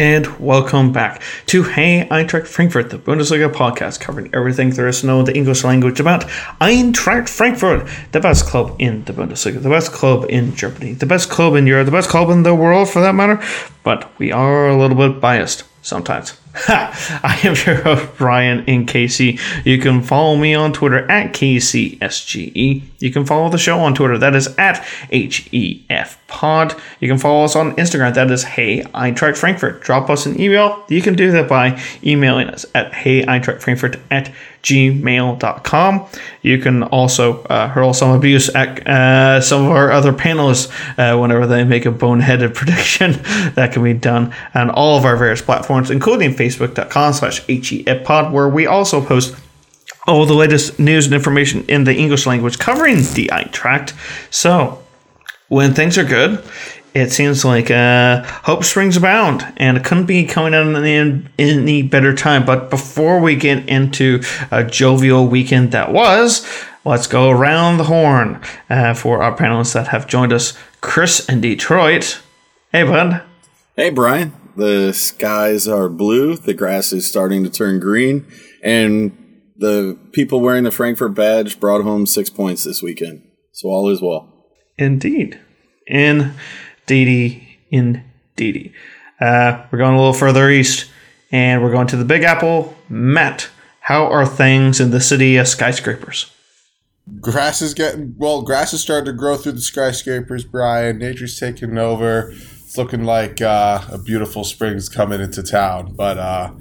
and welcome back to Hey Eintracht Frankfurt, the Bundesliga podcast covering everything there is to know in the English language about Eintracht Frankfurt, the best club in the Bundesliga, the best club in Germany, the best club in Europe, the best club in the world for that matter. But we are a little bit biased sometimes. Ha! I am your host, Brian in KC. You can follow me on Twitter at KCSGE. You can follow the show on Twitter, that is at HEF Pod. You can follow us on Instagram, that is Hey Eintracht Frankfurt. Drop us an email. You can do that by emailing us at Hey Eintracht Frankfurt at gmail.com. You can also uh, hurl some abuse at uh, some of our other panelists uh, whenever they make a boneheaded prediction. that can be done on all of our various platforms, including facebook.com slash HEFPod, where we also post all the latest news and information in the English language covering the Eintracht. So, when things are good, it seems like uh, hope springs abound, and it couldn't be coming out in any better time. But before we get into a jovial weekend that was, let's go around the horn uh, for our panelists that have joined us. Chris in Detroit. Hey, bud. Hey, Brian. The skies are blue, the grass is starting to turn green, and the people wearing the Frankfurt badge brought home six points this weekend. So all is well. Indeed. Indeedy. Indeedy. Uh, we're going a little further east, and we're going to the Big Apple. Matt, how are things in the city of skyscrapers? Grass is getting well. Grass is starting to grow through the skyscrapers. Brian, nature's taking over. It's looking like uh, a beautiful spring's coming into town. But uh,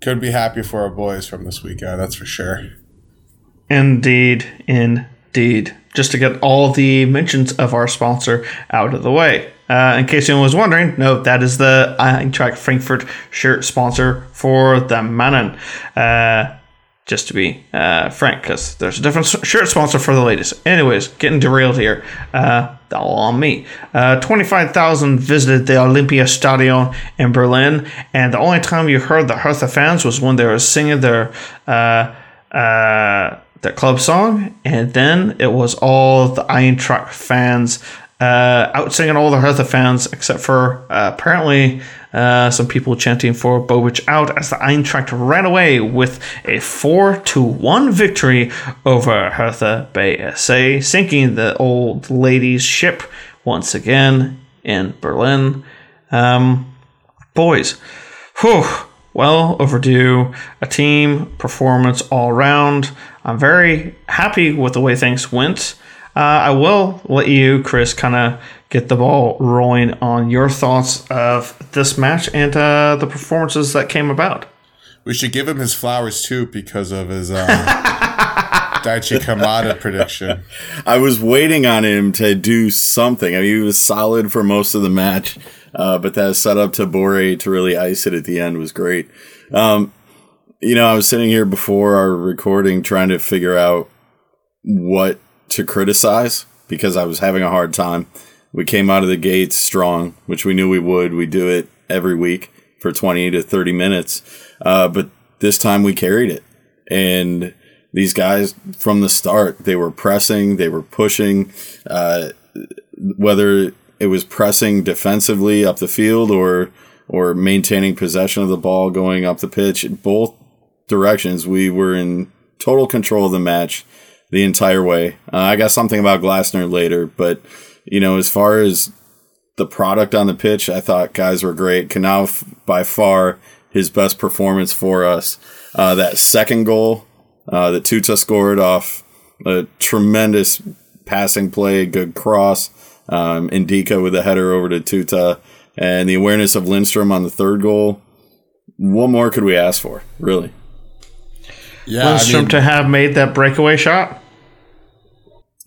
couldn't be happy for our boys from this weekend. That's for sure. Indeed, indeed. Just to get all the mentions of our sponsor out of the way. Uh, in case anyone was wondering, no, that is the Eintracht Frankfurt shirt sponsor for the Mannen. Uh, just to be uh, frank, because there's a different shirt sponsor for the ladies. Anyways, getting derailed here. Uh, all on me. Uh, 25,000 visited the Olympia Stadion in Berlin, and the only time you heard the Hertha fans was when they were singing their uh, uh, their club song, and then it was all the Eintracht fans uh, out singing all the Hertha fans, except for apparently uh, some people chanting for Bobic out as the Eintracht ran away with a 4 to 1 victory over Hertha BSC, sinking the old ladies' ship once again in Berlin. Um, boys, whew, well overdue. A team performance all around. I'm very happy with the way things went. Uh, I will let you, Chris, kind of get the ball rolling on your thoughts of this match and uh, the performances that came about. We should give him his flowers too because of his um, Daichi Kamada prediction. I was waiting on him to do something. I mean, he was solid for most of the match, uh, but that setup to Borré to really ice it at the end was great. Um, you know, I was sitting here before our recording trying to figure out what to criticize because I was having a hard time. We came out of the gates strong, which we knew we would. We do it every week for 20 to 30 minutes. Uh, but this time we carried it. And these guys from the start, they were pressing, they were pushing, uh, whether it was pressing defensively up the field or, or maintaining possession of the ball going up the pitch. Both directions, we were in total control of the match the entire way. Uh, I got something about Glasner later, but you know, as far as the product on the pitch, I thought guys were great. Knauff by far his best performance for us. Uh, that second goal uh, that Tuta scored off a tremendous passing play, good cross. Um, Ndicka with a header over to Tuta, and the awareness of Lindstrom on the third goal. What more could we ask for, really? Yeah, Lindstrom I mean, to have made that breakaway shot.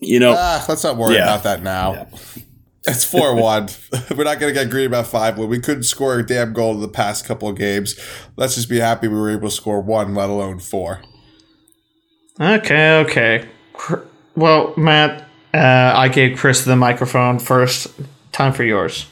You know, ah, let's not worry yeah. about that now. Yeah. It's four one. We're not gonna get greedy about five when we couldn't score a damn goal in the past couple of games. Let's just be happy we were able to score one, let alone four. Okay, okay. Well, Matt, uh, I gave Chris the microphone first. Time for yours.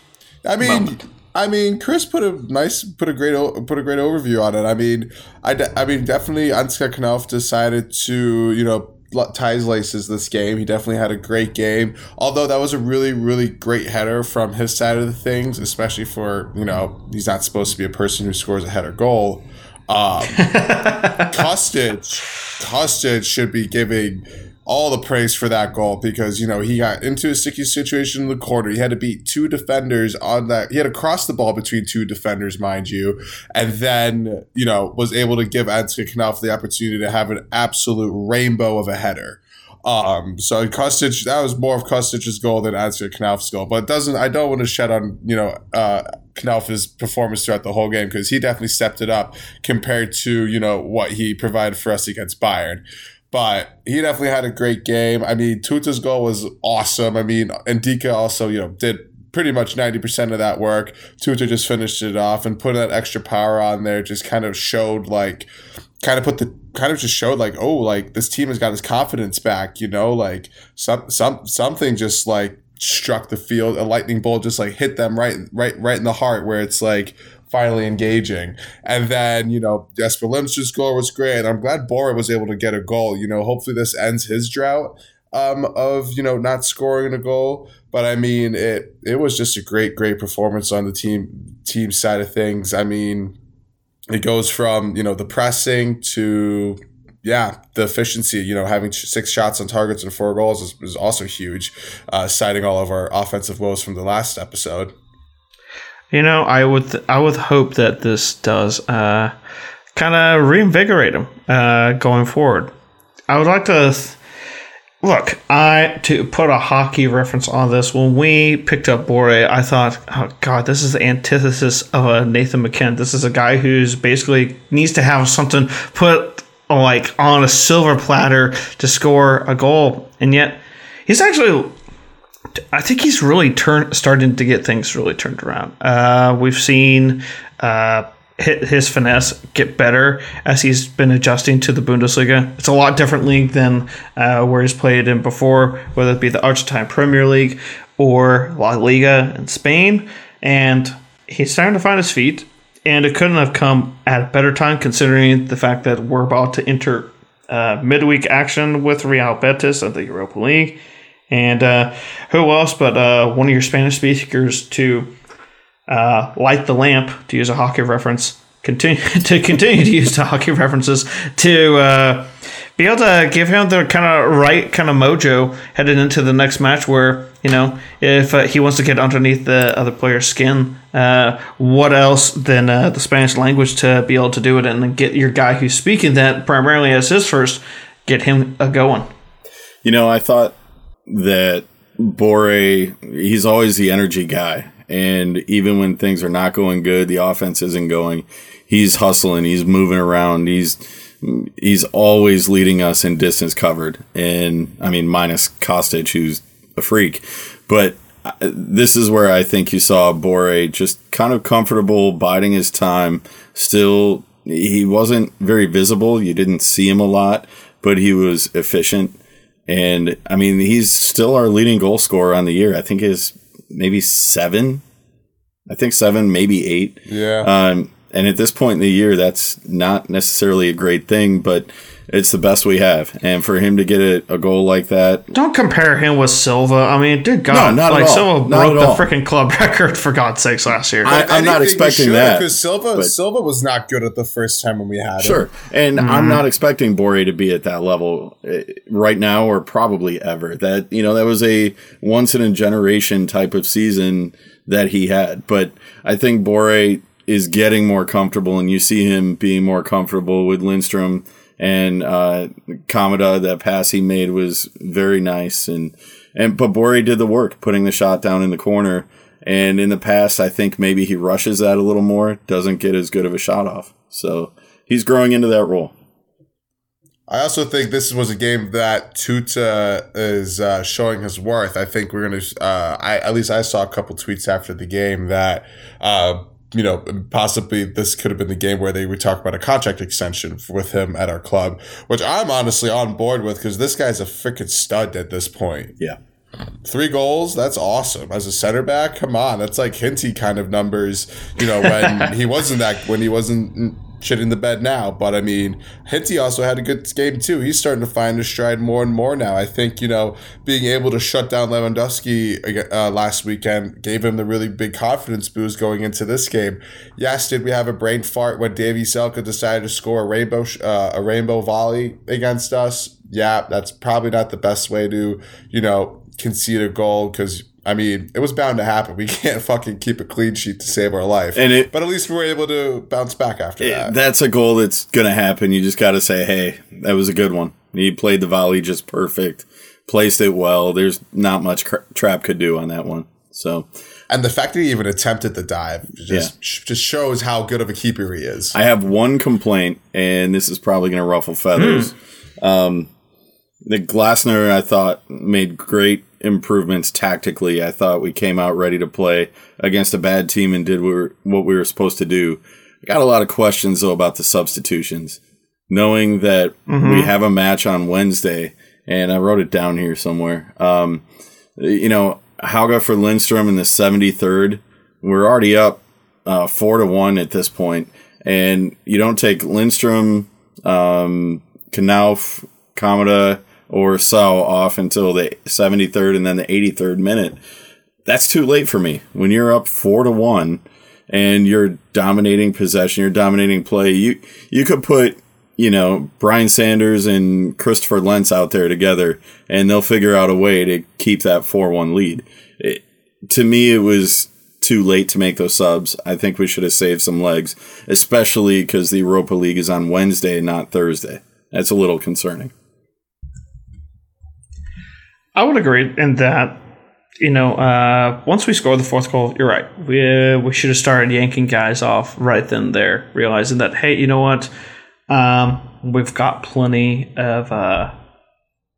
I mean, Moment. I mean, Chris put a nice, put a great, put a great overview on it. I mean, I, de- I mean, definitely, Ansgar Knauff decided to, you know, ties laces this game. He definitely had a great game. Although that was a really, really great header from his side of the things, especially for, you know, he's not supposed to be a person who scores a header goal. Um, Kostic, Kostic should be giving all the praise for that goal because you know he got into a sticky situation in the corner. He had to beat two defenders on that. He had to cross the ball between two defenders, mind you, and then you know was able to give Ansgar Knauff the opportunity to have an absolute rainbow of a header. Um, so Kostic, that was more of Kostic's goal than Ansgar Knauff's goal, but it doesn't. I don't want to shed on you know uh, Knauff's performance throughout the whole game because he definitely stepped it up compared to you know what he provided for us against Bayern. But he definitely had a great game. I mean, Tuta's goal was awesome. I mean, Ndicka also, you know, did pretty much 90% of that work. Tuta just finished it off and put that extra power on there just kind of showed like kind of put the kind of just showed like oh like this team has got his confidence back, you know, like some some something just like struck the field a lightning bolt just like hit them right right right in the heart where it's like finally engaging. And then, you know, Jesper Lindstrom's goal was great. I'm glad Borré was able to get a goal. You know, hopefully this ends his drought um, of, you know, not scoring a goal. But I mean, it it was just a great, great performance on the team team side of things. I mean, it goes from, you know, the pressing to yeah, the efficiency, you know, having six shots on targets and four goals is, is also huge, uh, citing all of our offensive woes from the last episode. You know, I would I would hope that this does uh, kind of reinvigorate him uh, going forward. I would like to th- look. I to put a hockey reference on this. When we picked up Borré, I thought, oh god, this is the antithesis of a Nathan MacKinnon. This is a guy who's basically needs to have something put like on a silver platter to score a goal, and yet he's actually I think he's really turned, starting to get things really turned around. Uh, we've seen uh, his finesse get better as he's been adjusting to the Bundesliga. It's a lot different league than uh, where he's played in before, whether it be the Argentine Premier League or La Liga in Spain. And he's starting to find his feet, and it couldn't have come at a better time considering the fact that we're about to enter uh, midweek action with Real Betis of the Europa League and uh, who else but uh, one of your Spanish speakers to uh, light the lamp, to use a hockey reference, continue to continue to use the hockey references to uh, be able to give him the kind of right kind of mojo headed into the next match where you know if uh, he wants to get underneath the other player's skin uh, what else than the spanish language to be able to do it and get your guy who's speaking that primarily as his first get him a going? You know i thought that Borré, he's always the energy guy. And even when things are not going good, the offense isn't going, he's hustling, he's moving around, he's he's always leading us in distance covered. And I mean, minus Kostic, who's a freak. But uh, this is where I think you saw Borré just kind of comfortable, biding his time. Still, he wasn't very visible. You didn't see him a lot, but he was efficient. And I mean, he's still our leading goal scorer on the year. I think is maybe seven. I think seven, maybe eight. Yeah. Um, and at this point in the year, that's not necessarily a great thing, but it's the best we have. And for him to get a, a goal like that, don't compare him with Silva. I mean, dude, God, no, not like Silva not broke the freaking club record for God's sakes last year. I, am not expecting that because Silva but, Silva was not good at the first time when we had sure. him. Sure, and mm-hmm. I'm not expecting Borré to be at that level eh, right now or probably ever. That you know that was a once in a generation type of season that he had, but I think Borré is getting more comfortable, and you see him being more comfortable with Lindstrom and uh, Kamada. That pass he made was very nice, and and but did the work, putting the shot down in the corner. And in the past, I think maybe he rushes that a little more, doesn't get as good of a shot off. So he's growing into that role. I also think this was a game that Tuta is uh, showing his worth. I think we're gonna. Uh, I at least I saw a couple tweets after the game that uh, you know, possibly this could have been the game where they would talk about a contract extension with him at our club, which I'm honestly on board with because this guy's a freaking stud at this point. Yeah. Three goals, that's awesome. As a center back, come on, that's like Hinty kind of numbers. You know, when he wasn't that, when he wasn't shitting the bed now. But I mean, Hinty also had a good game too. He's starting to find his stride more and more now. I think you know being able to shut down Lewandowski uh, last weekend gave him the really big confidence boost going into this game. Yes, did we have a brain fart when Davie Selke decided to score a rainbow uh, a rainbow volley against us? Yeah, that's probably not the best way to you know concede a goal because I mean, it was bound to happen. We can't fucking keep a clean sheet to save our life. And it, but at least we were able to bounce back after it, that. That's a goal that's going to happen. You just got to say, hey, that was a good one. He played the volley just perfect, placed it well. There's not much cra- Trapp could do on that one. So, and the fact that he even attempted the dive just yeah. just shows how good of a keeper he is. I have one complaint, and this is probably going to ruffle feathers. Mm. Um, the Glasner, I thought, made great improvements tactically. I thought we came out ready to play against a bad team and did what we were supposed to do. I got a lot of questions though about the substitutions, knowing that mm-hmm. we have a match on Wednesday, and I wrote it down here somewhere. Um, you know, Hauge for Lindstrom in the 73rd. We're already up uh, four to one at this point, and you don't take Lindstrom, um, Knauff, Kamada, or so off until the 73rd and then the 83rd minute. That's too late for me. When you're up four to one and you're dominating possession, you're dominating play, you you could put you know Brian Sanders and Christopher Lenz out there together, and they'll figure out a way to keep that four one lead. It, to me, it was too late to make those subs. I think we should have saved some legs, especially because the Europa League is on Wednesday, not Thursday. That's a little concerning. I would agree in that. You know, uh, once we score the fourth goal, you're right. We uh, we should have started yanking guys off right then there, realizing that hey, you know what, um, we've got plenty of uh,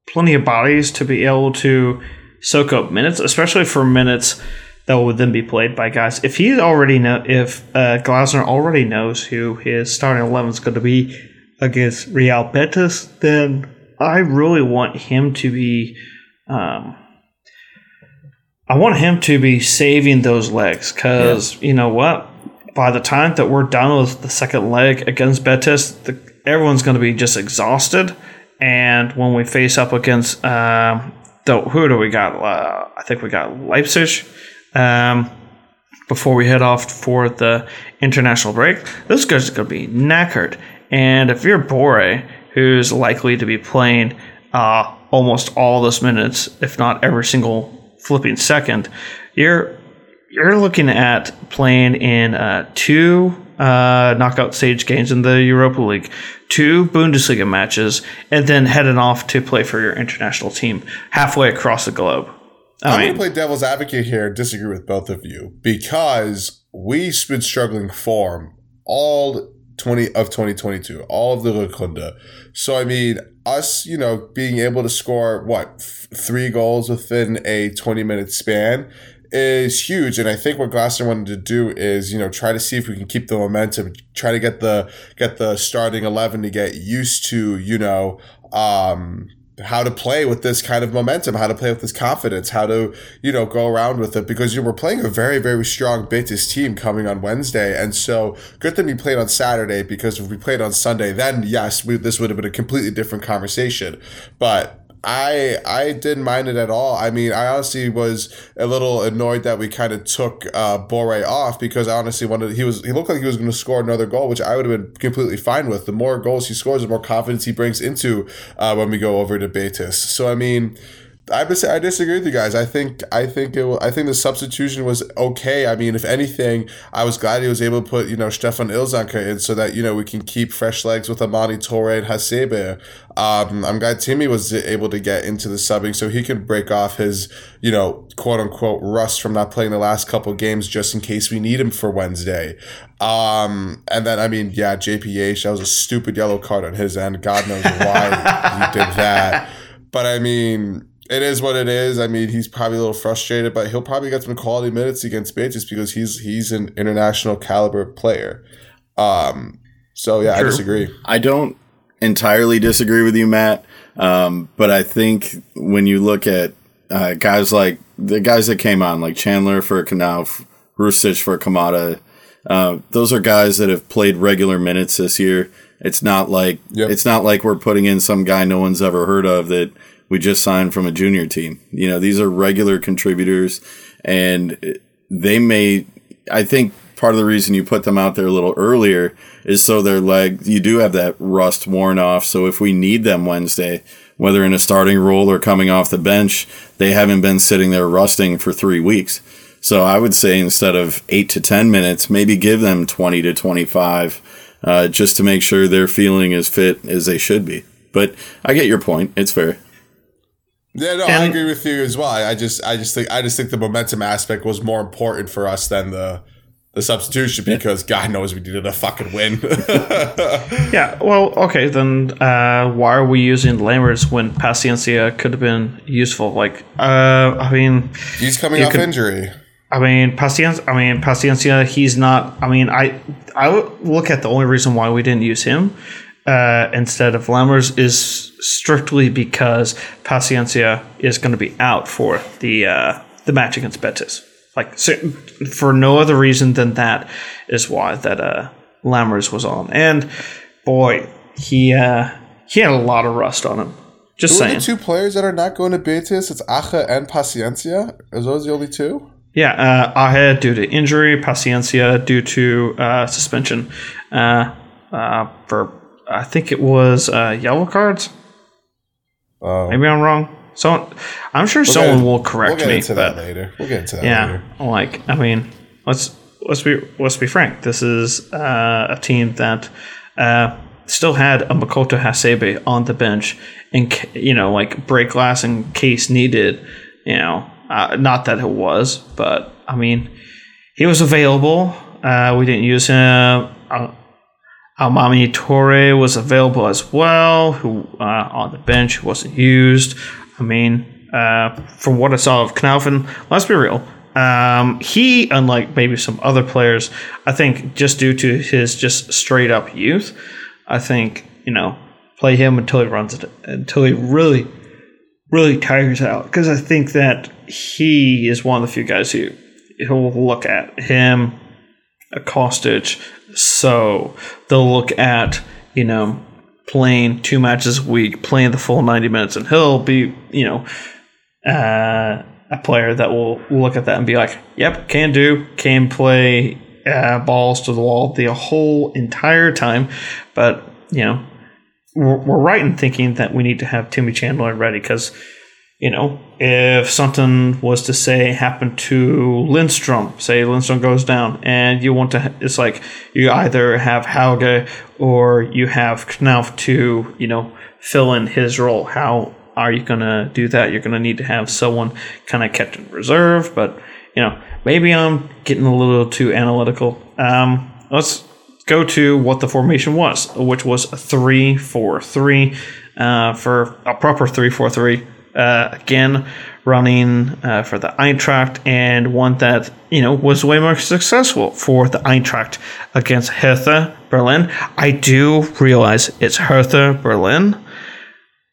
plenty of bodies to be able to soak up minutes, especially for minutes that would then be played by guys. If he already know, if uh, Glasner already knows who his starting eleven is going to be against Real Betis, then I really want him to be um, I want him to be saving those legs because yeah. you know what? By the time that we're done with the second leg against Betis, the, everyone's going to be just exhausted. And when we face up against, um, the, who do we got? Uh, I think we got Leipzig. Um, before we head off for the international break, this guys going to be knackered. And if you're Borré, who's likely to be playing uh, almost all those minutes, if not every single flipping second, you're you're looking at playing in uh, two uh, knockout stage games in the Europa League, two Bundesliga matches, and then heading off to play for your international team halfway across the globe. I am going to play devil's advocate here, and disagree with both of you, because we've been struggling form all 20 of 2022, all of the Rückrunde. So, I mean, us, you know, being able to score what f- three goals within a 20 minute span is huge. And I think what Glasner wanted to do is, you know, try to see if we can keep the momentum, try to get the get the starting 11 to get used to, you know, um, how to play with this kind of momentum, how to play with this confidence, how to, you know, go around with it because you were playing a very, very strong Betis team coming on Wednesday. And so good that we played on Saturday because if we played on Sunday, then yes, we, this would have been a completely different conversation. But I I didn't mind it at all. I mean, I honestly was a little annoyed that we kind of took uh, Borré off because I honestly wanted he was he looked like he was going to score another goal, which I would have been completely fine with. The more goals he scores, the more confidence he brings into uh, when we go over to Betis. So I mean, I I disagree with you guys. I think I think it I think the substitution was okay. I mean, if anything, I was glad he was able to put you know Stefan Ilsanker in so that you know we can keep fresh legs with Almamy Touré and Hasebe. Um, I'm glad Timmy was able to get into the subbing so he can break off his you know quote unquote rust from not playing the last couple games just in case we need him for Wednesday. Um, and then I mean, yeah, JPH that was a stupid yellow card on his end. God knows why he did that. But I mean, it is what it is. I mean, he's probably a little frustrated, but he'll probably get some quality minutes against Betis because he's he's an international caliber player. Um, so yeah, True. I disagree. I don't entirely disagree with you, Matt. Um, but I think when you look at uh, guys like the guys that came on, like Chandler for Knauff, Hrustic for Kamada, Uh, those are guys that have played regular minutes this year. It's not like Yep. it's not like we're putting in some guy no one's ever heard of that we just signed from a junior team. You know, these are regular contributors, and they may. I think part of the reason you put them out there a little earlier is so their leg you do have that rust worn off. So if we need them Wednesday, whether in a starting role or coming off the bench, they haven't been sitting there rusting for three weeks. So I would say instead of eight to 10 minutes, maybe give them 20 to 25, uh, just to make sure they're feeling as fit as they should be. But I get your point. It's fair. Yeah, no, I agree with you as well. I just, I just think, I just think the momentum aspect was more important for us than the the substitution because God knows we needed a fucking win. Yeah, well, okay, then uh, why are we using Lammers when Paciencia could have been useful? Like, uh, I mean, He's coming off could- injury. I mean, Paciencia. I mean, Paciencia. He's not. I mean, I I look at the only reason why we didn't use him uh, instead of Lammers is strictly because Paciencia is going to be out for the uh, the match against Betis. Like so, for no other reason than that is why that uh, Lammers was on. And boy, he uh, he had a lot of rust on him. Just Who are saying. the two players that are not going to Betis? It's Ache and Paciencia. Are those the only two? Yeah, uh, Ache due to injury, Paciencia due to uh, suspension. Uh, uh, for I think it was uh, yellow cards. Oh. Maybe I'm wrong. So I'm sure someone get- will We'll correct get me. into that later. We'll get into that yeah, later. like I mean, let's let's be let's be frank. This is uh, a team that uh, still had a Makoto Hasebe on the bench, and you know, like break glass in case needed. You know, uh, not that it was, but I mean, he was available. Uh, we didn't use him. Almamy Touré was available as well, who uh, on the bench wasn't used. I mean, uh, from what I saw of Knaufin, let's be real. Um, he, unlike maybe some other players, I think just due to his just straight up youth, I think you know play him until he runs it until he really really tires out because I think that he is one of the few guys who who will look at him, a Kostic, so they'll look at you know playing two matches a week, playing the full ninety minutes, and he'll be you know uh, a player that will look at that and be like, "Yep, can do, can play uh, balls to the wall the whole entire time," but you know we're, we're right in thinking that we need to have Timmy Chandler ready because, you know, if something was to say happen to Lindstrom, say Lindstrom goes down, and you want to, it's like you either have Hauge or you have Knauff to, you know, fill in his role. How are you going to do that? You're going to need to have someone kind of kept in reserve, but, you know, maybe I'm getting a little too analytical. Um, let's go to what the formation was, which was a three four three, uh, for a proper three four three. Uh, again, running uh, for the Eintracht, and one that you know was way more successful for the Eintracht against Hertha Berlin. I do realize it's Hertha Berlin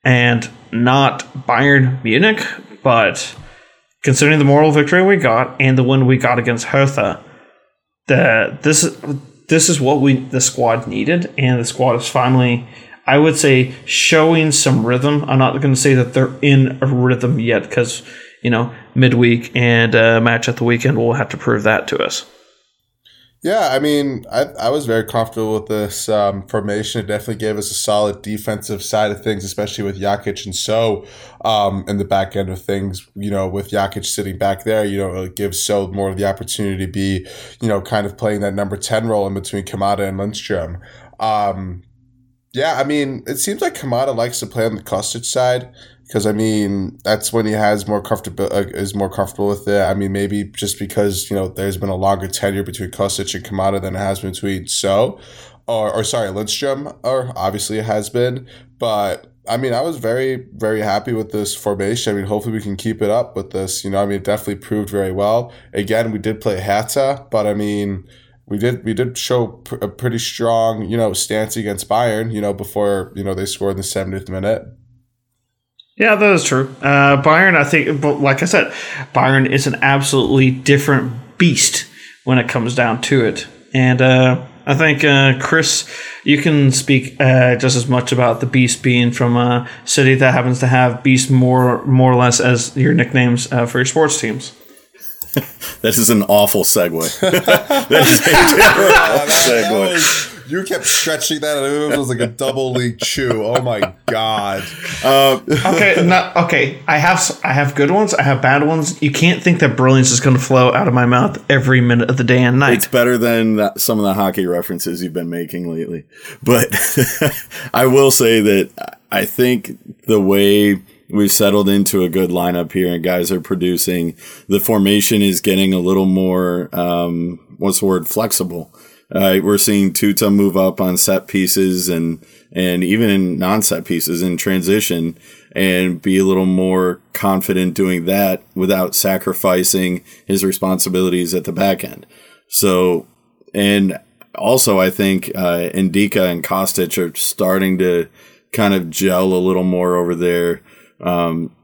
and not Bayern Munich, but considering the moral victory we got and the win we got against Hertha, the this this is what we the squad needed, and the squad is finally, I would say, showing some rhythm. I'm not going to say that they're in a rhythm yet, because you know midweek and uh, match at the weekend will have to prove that to us. Yeah, I mean, I, I was very comfortable with this um, formation. It definitely gave us a solid defensive side of things, especially with Jakic and Sow um, in the back end of things. You know, with Jakic sitting back there, you know, it gives Sow more of the opportunity to be, you know, kind of playing that number 10 role in between Kamada and Lindstrom. Um, yeah, I mean, it seems like Kamada likes to play on the Kostic side because I mean that's when he has more comfortable uh, is more comfortable with it. I mean, maybe just because you know there's been a longer tenure between Kostic and Kamada than it has been between Sow, or or sorry Lindstrom, or obviously it has been. But I mean, I was very very happy with this formation. I mean, hopefully we can keep it up with this. You know, I mean, it definitely proved very well. Again, we did play Hertha, but I mean we did we did show a pretty strong you know stance against Bayern you know before you know they scored in the 70th minute. Yeah, that is true. Uh, Bayern, I think, but like I said, Bayern is an absolutely different beast when it comes down to it. And uh, I think, uh, Chris, you can speak uh, just as much about the Beast being from a city that happens to have Beast more, more or less as your nicknames uh, for your sports teams. This is an awful segue. that is a terrible segue. You kept stretching that, and it was like a double league chew. Oh my god! Uh, okay, not okay. I have s- I have good ones. I have bad ones. You can't think that brilliance is going to flow out of my mouth every minute of the day and night. It's better than that, some of the hockey references you've been making lately. But I will say that I think the way we've settled into a good lineup here and guys are producing, the formation is getting a little more, um, what's the word, flexible. Uh, we're seeing Tuta move up on set pieces and, and even in non-set pieces in transition and be a little more confident doing that without sacrificing his responsibilities at the back end. So, and also I think uh, Ndicka and Kostic are starting to kind of gel a little more over there. Um,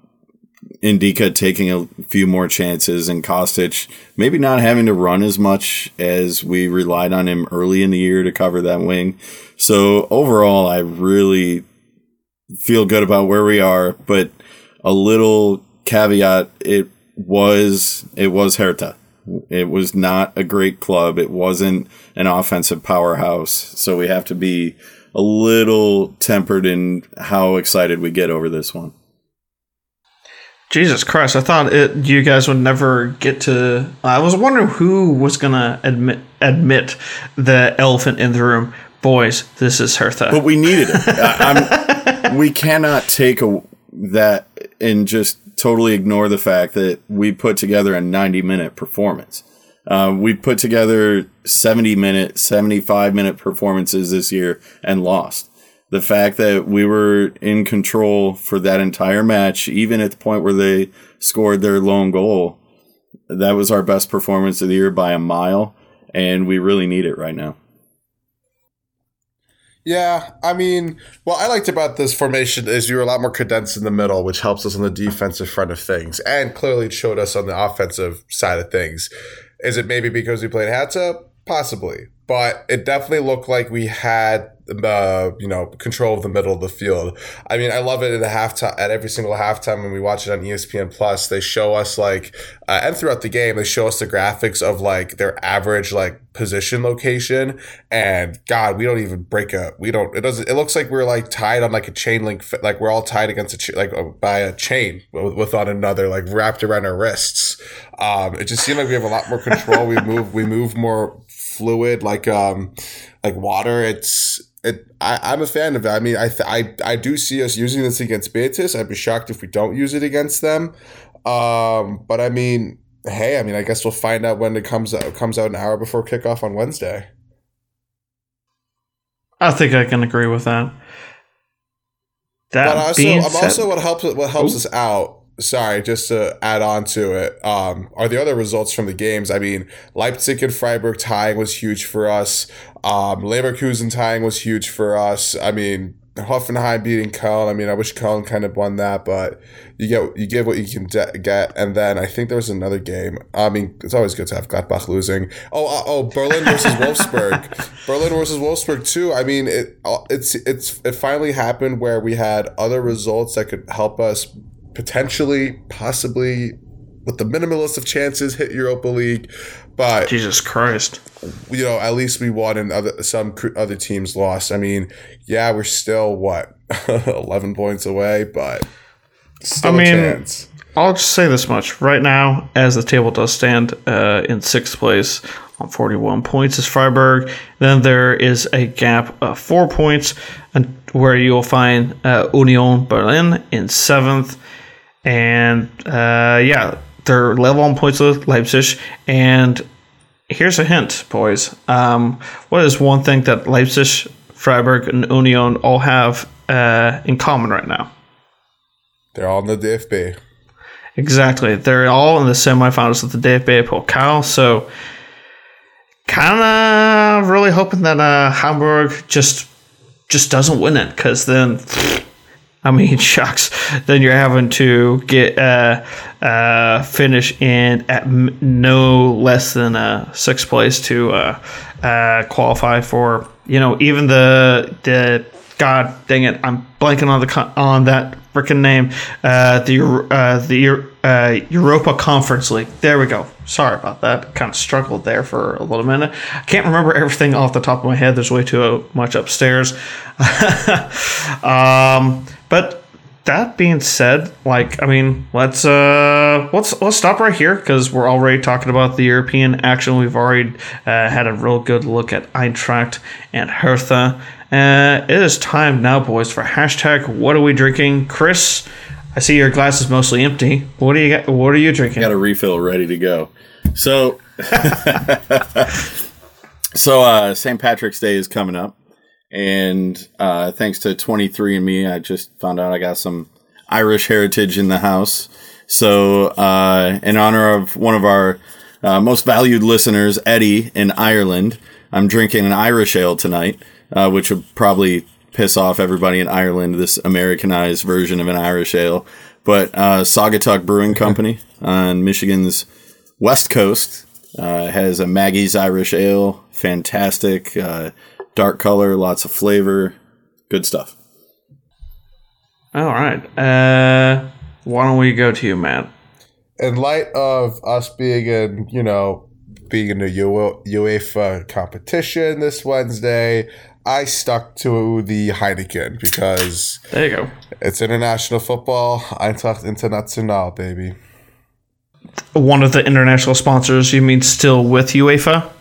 Ndicka taking a few more chances and Kostic maybe not having to run as much as we relied on him early in the year to cover that wing. So overall, I really feel good about where we are, but a little caveat, it was, it was Hertha. It was not a great club. It wasn't an offensive powerhouse. So we have to be a little tempered in how excited we get over this one. Jesus Christ! I thought it, you guys would never get to. I was wondering who was gonna admit admit the elephant in the room. Boys, this is Hertha. But we needed it. I, we cannot take a, that and just totally ignore the fact that we put together a 90 minute performance. Uh, we put together 70 minute, 75 minute performances this year and lost. The fact that we were in control for that entire match, even at the point where they scored their lone goal, that was our best performance of the year by a mile, and we really need it right now. Yeah, I mean, what I liked about this formation is you were a lot more condensed in the middle, which helps us on the defensive front of things, and clearly showed us on the offensive side of things. Is it maybe because we played Hertha? Possibly, but it definitely looked like we had uh, you know control of the middle of the field. I mean, I love it at the halftime at every single halftime when we watch it on ESPN Plus. They show us like uh, and throughout the game they show us the graphics of like their average like position location. And God, we don't even break a we don't. It doesn't. It looks like we're like tied on like a chain link. Like we're all tied against a ch- like uh, by a chain with, with one another, like wrapped around our wrists. Um, it just seemed like we have a lot more control. we move we move more fluid like um like water it's it I, i'm a fan of it i mean i th- I i do see us using this against betis i'd be shocked if we don't use it against them um but i mean hey i mean i guess we'll find out when it comes out comes out an hour before kickoff on wednesday I think I can agree with that. That but also being I'm said, also what helps what helps us out. Sorry, just to add on to it, um, are the other results from the games. I mean, Leipzig and Freiburg tying was huge for us. Um, Leverkusen tying was huge for us. I mean, Hoffenheim beating Köln. I mean, I wish Köln kind of won that, but you get you give what you can de- get. And then I think there was another game. I mean, it's always good to have Gladbach losing. Oh, uh, oh, Berlin versus Wolfsburg. Berlin versus Wolfsburg too. I mean, it uh, it's it's it finally happened where we had other results that could help us potentially, possibly, with the minimalist of chances, hit Europa League. But Jesus Christ. you know, at least we won and other some other teams lost. I mean, yeah, we're still what eleven points away, but still I mean, a chance. I'll just say this much. Right now, as the table does stand uh, in sixth place on 41 points is Freiburg. Then there is a gap of four points and where you'll find uh, Union Berlin in seventh. And uh, yeah, they're level on points with Leipzig. And here's a hint, boys. Um, what is one thing that Leipzig, Freiburg, and Union all have uh, in common right now? They're all in the DFB. Exactly. They're all in the semifinals of the DFB Pokal. So, kind of really hoping that uh, Hamburg just just doesn't win it, because then, I mean, shucks. then you're having to get uh, uh, finish in at no less than uh, sixth place to uh, uh, qualify for you know even the the God dang it, I'm blanking on the on that freaking name. Uh, the uh, the Europa Conference League. There we go. Sorry about that. Kind of struggled there for a little minute. I can't remember everything off the top of my head. There's way too much upstairs. um, but that being said, like I mean, let's uh let's let's stop right here because we're already talking about the European action. We've already uh, had a real good look at Eintracht and Hertha. Uh, it is time now, boys, for hashtag What are we drinking? Chris, I see your glass is mostly empty. What do you got? What are you drinking? got a refill ready to go. So, so uh, St. Patrick's Day is coming up, and uh, thanks to 23andMe, I just found out I got some Irish heritage in the house. So, uh, in honor of one of our uh, most valued listeners, Eddie in Ireland, I'm drinking an Irish ale tonight, uh, which would probably piss off everybody in Ireland. This Americanized version of an Irish ale, but uh, Saugatuck Brewing Company on Michigan's West Coast uh, has a Maggie's Irish Ale. Fantastic, uh, dark color, lots of flavor, good stuff. All right. Uh, why don't we go to you, Matt? in light of us being in, you know, being in the UEFA competition this Wednesday, I stuck to the Heineken because There you go. it's international football. Eintracht International, baby. One of the international sponsors. You mean still with UEFA?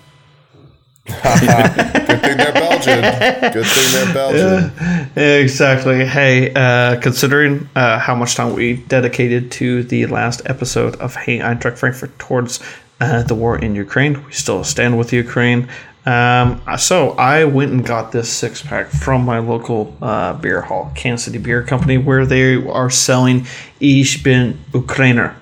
Good thing they're Belgian. Good thing they're Belgian. Exactly. Hey, uh, considering uh, how much time we dedicated to the last episode of Hey Eintracht Frankfurt towards uh, the war in Ukraine, we still stand with Ukraine. Um, so I went and got this six pack from my local uh, beer hall, Kansas City Beer Company, where they are selling Ich bin Ukrainer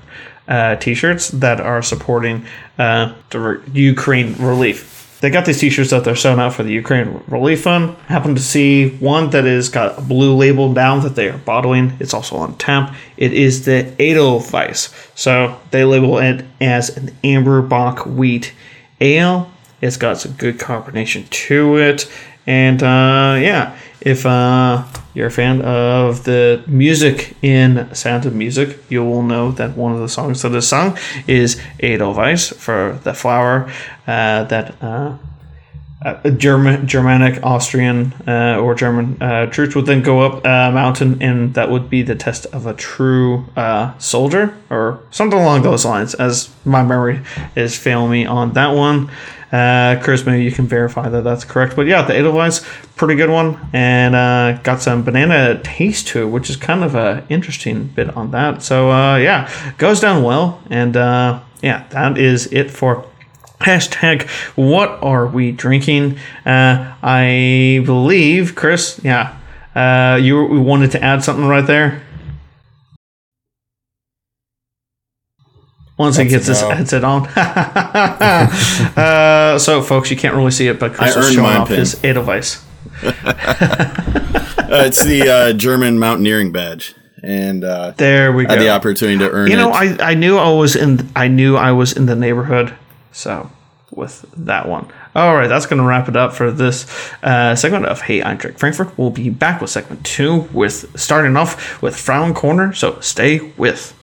uh, t-shirts that are supporting uh, the Ukraine relief. They got these t-shirts that they're selling out for the Ukraine Relief Fund. Happened to see one that is got a blue label down that they are bottling. It's also on tap. It is the Edelweiss. So they label it as an amber bock wheat ale. It's got some good carbonation to it. And uh, yeah, if uh, you're a fan of the music in Sound of Music, you will know that one of the songs that is sung is Edelweiss for the flower uh, that uh, German, Germanic, Austrian, uh, or German uh, troops would then go up a mountain, and that would be the test of a true uh, soldier, or something along those lines. As my memory is failing me on that one. Uh, Chris, maybe you can verify that that's correct. But yeah, the Edelweiss, pretty good one, and uh, got some banana taste to it, which is kind of a interesting bit on that. So uh, yeah, goes down well, and uh, yeah, that is it for hashtag what are we drinking? Uh, i believe chris yeah uh, you we wanted to add something right there. Once he gets his headset on. Uh, so folks you can't really see it but chris I is showing off pin. his edelweiss. Uh, it's the uh, German mountaineering badge, and uh, there we I had the opportunity to earn you know it. I, I knew i was in i knew i was in the neighborhood so with that one. All right that's going to wrap it up for this uh, segment of hey eintracht frankfurt. We'll be back with segment two with starting off with Frauen Corner so stay with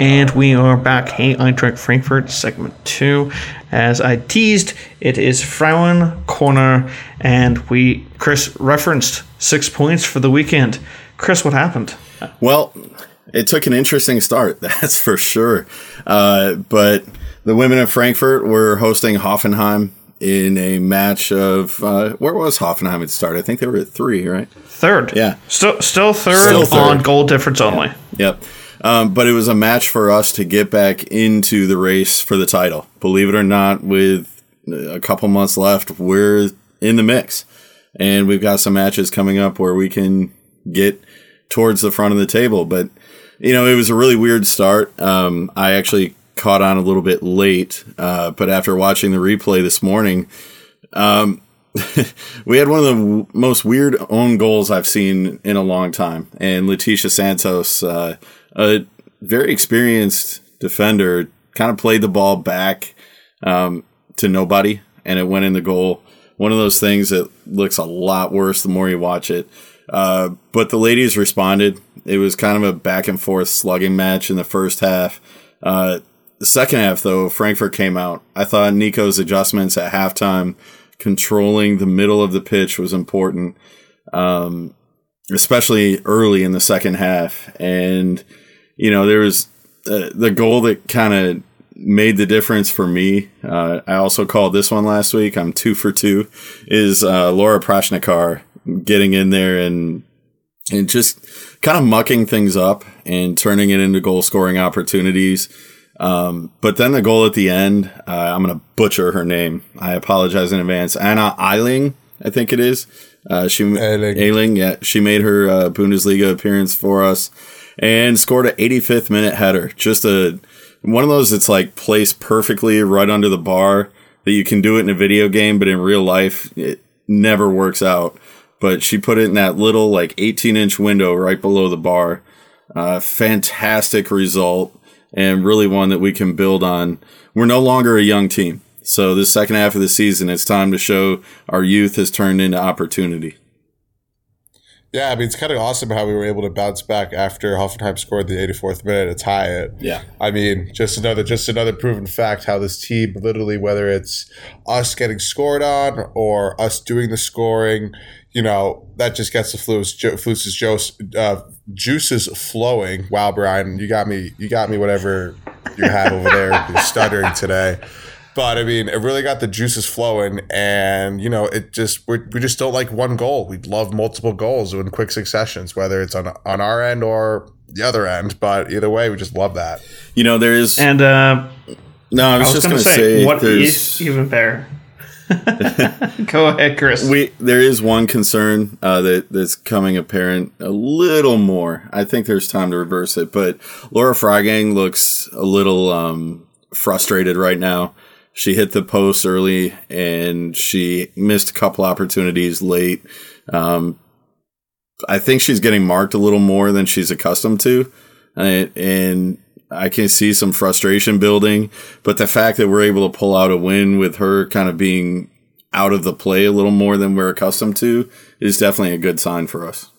And we are back. Hey, Eintracht Frankfurt, segment two. As I teased, it is Frauen Corner, and we, Chris referenced six points for the weekend. Chris, what happened? Well, it took an interesting start, that's for sure. Uh, but the women of Frankfurt were hosting Hoffenheim, in a match of uh, where was Hoffenheim at start? I think they were at three, right? Third. Yeah. Still, still third, Still third. on goal difference only. Yep. Um, but it was a match for us to get back into the race for the title. Believe it or not, with a couple months left, we're in the mix. And we've got some matches coming up where we can get towards the front of the table. But, you know, it was a really weird start. Um, I actually caught on a little bit late, uh, but after watching the replay this morning, um, we had one of the w- most weird own goals I've seen in a long time. And Letitia Santos, uh, a very experienced defender, kind of played the ball back um, to nobody, and it went in the goal. One of those things that looks a lot worse the more you watch it. Uh, but the ladies responded. It was kind of a back and forth slugging match in the first half. Uh, the second half, though, Frankfurt came out. I thought Nico's adjustments at halftime, controlling the middle of the pitch, was important, um, especially early in the second half. And, you know, there was uh, the goal that kind of made the difference for me. Uh, I also called this one last week. I'm two for two. Is uh, Laura Prašnikar getting in there and and just kind of mucking things up and turning it into goal scoring opportunities. Um, but then the goal at the end, uh, I'm going to butcher her name. I apologize in advance. Anna Aehling, I think it is. Uh, she Aehling. Aehling, yeah, she made her uh, Bundesliga appearance for us and scored an 85th minute header. Just a one of those that's like placed perfectly right under the bar that you can do it in a video game, but in real life it never works out. But she put it in that little like 18 inch window right below the bar. Uh, fantastic result and really one that we can build on. We're no longer a young team. So this second half of the season, it's time to show our youth has turned into opportunity. Yeah, I mean, it's kind of awesome how we were able to bounce back after Hoffenheim scored the 84th minute to tie it. Yeah. I mean, just another just another proven fact how this team literally whether it's us getting scored on or us doing the scoring, you know, that just gets the flus ju- juice uh, juices flowing. Wow, Brian, you got me you got me whatever you have over there You're stuttering today. But I mean, it really got the juices flowing, and you know, it just we we just don't like one goal. We love multiple goals in quick successions, whether it's on on our end or the other end. But either way, we just love that. You know, there is. And uh, no, I was, I was just going going to to say, say, what there's, is even better? Go ahead, Chris. we there is one concern uh, that that's coming apparent a little more. I think there's time to reverse it, but Laura Freigang looks a little um, frustrated right now. She hit the post early and she missed a couple opportunities late. Um, I think she's getting marked a little more than she's accustomed to, and, and I can see some frustration building. But the fact that we're able to pull out a win with her kind of being out of the play a little more than we're accustomed to is definitely a good sign for us.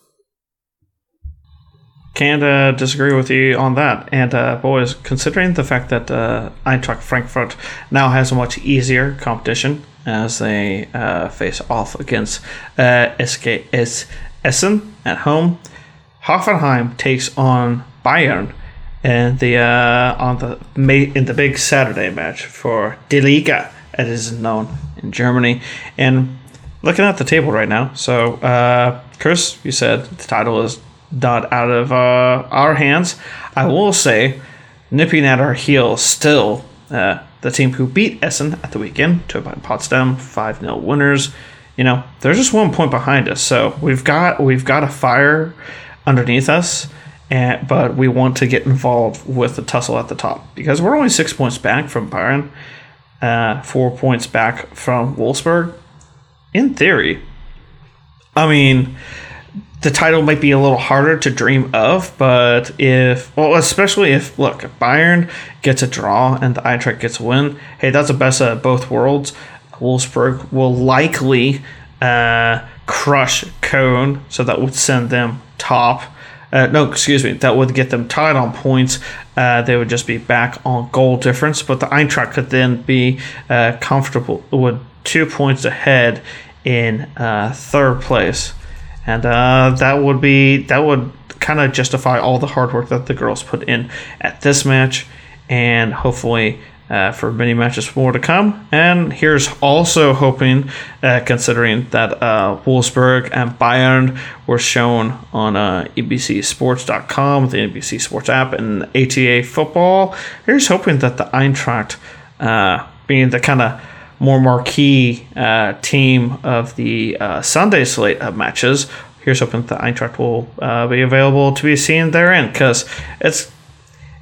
Can't uh, disagree with you on that. And uh, boys, considering the fact that uh, Eintracht Frankfurt now has a much easier competition as they uh, face off against uh, SGS Essen at home, Hoffenheim takes on Bayern and the uh, on the in the big Saturday match for Die Liga, as it is known in Germany. And looking at the table right now, so uh, Chris, you said the title is not out of uh, our hands. I will say, nipping at our heels still, uh, the team who beat Essen at the weekend, Turbine Potsdam, 5 0 winners. You know, they're just one point behind us. So we've got we've got a fire underneath us, and, but we want to get involved with the tussle at the top because we're only six points back from Bayern, uh, four points back from Wolfsburg. In theory, I mean, the title might be a little harder to dream of, but if, well, especially if, look, Bayern gets a draw and the Eintracht gets a win, hey, that's the best of both worlds. Wolfsburg will likely uh, crush Köln, so that would send them top. Uh, no, excuse me, that would get them tied on points. Uh, they would just be back on goal difference, but the Eintracht could then be uh, comfortable with two points ahead in uh, third place and uh, that would be that would kind of justify all the hard work that the girls put in at this match, and hopefully uh, for many matches more to come. And here's also hoping, uh, considering that uh, Wolfsburg and Bayern were shown on uh, EBCSports.com, the NBC Sports app, and ATA Football. Here's hoping that the Eintracht, uh, being the kind of more marquee uh, team of the uh, Sunday slate of matches, here's hoping that Eintracht will uh, be available to be seen therein because it's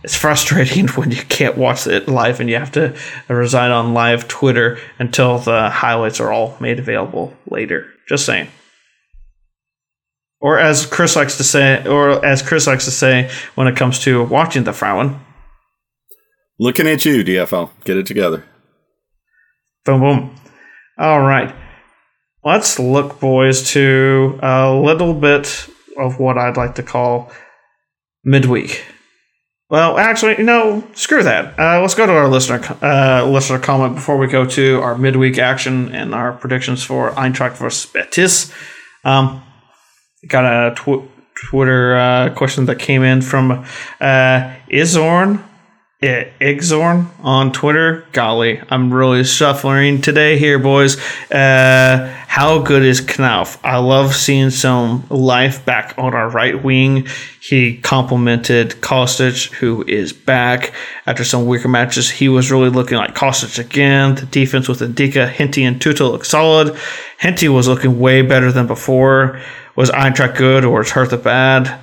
it's frustrating when you can't watch it live and you have to reside on live Twitter until the highlights are all made available later. Just saying. Or as Chris likes to say, or as Chris likes to say when it comes to watching the Frauen. Looking at you, DFL. Get it together. Boom, boom. All right. Let's look, boys, to a little bit of what I'd like to call midweek. Well, actually, no, screw that. Uh, let's go to our listener uh, listener comment before we go to our midweek action and our predictions for Eintracht versus Betis. Um, got a tw- Twitter uh, question that came in from uh, Izorn Igzorn on Twitter. Golly, I'm really shuffling today here, boys. Uh, how good is Knauff? I love seeing some life back on our right wing. He complimented Kostic, who is back after some weaker matches. He was really looking like Kostic again. The defense with Ndicka, Henty, and Tuta look solid. Henty was looking way better than before. Was Eintracht good or is Hertha bad?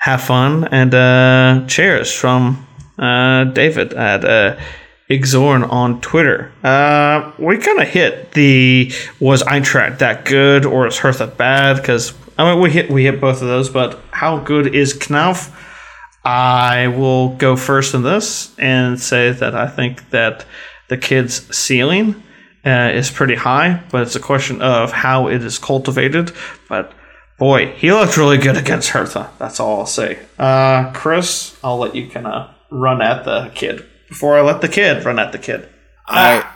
Have fun and uh, cheers from uh, David at uh, Igzorn on Twitter. Uh, we kind of hit the was Eintracht that good or is Hertha bad? Because I mean we hit we hit both of those, but how good is Knauff? I will go first in this and say that I think that the kid's ceiling uh, is pretty high, but it's a question of how it is cultivated. But boy, he looked really good against Hertha. That's all I'll say. Uh, Chris, I'll let you kind of run at the kid before I let the kid run at the kid. I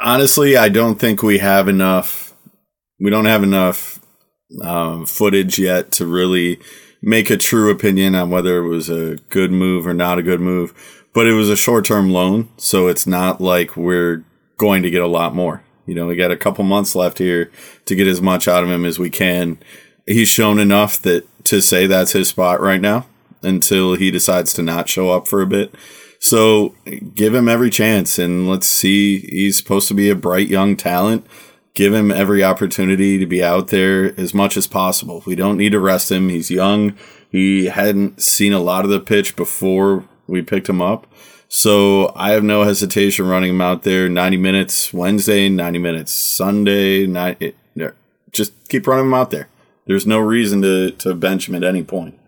honestly, I don't think we have enough. We don't have enough um, footage yet to really make a true opinion on whether it was a good move or not a good move. But it was a short term loan, so it's not like we're going to get a lot more. You know, we got a couple months left here to get as much out of him as we can. He's shown enough that to say that's his spot right now until he decides to not show up for a bit. So give him every chance and let's see. He's supposed to be a bright young talent. Give him every opportunity to be out there as much as possible. We don't need to rest him. He's young. He hadn't seen a lot of the pitch before we picked him up. So I have no hesitation running him out there 90 minutes Wednesday, 90 minutes Sunday, 90, just keep running him out there. There's no reason to, to bench him at any point.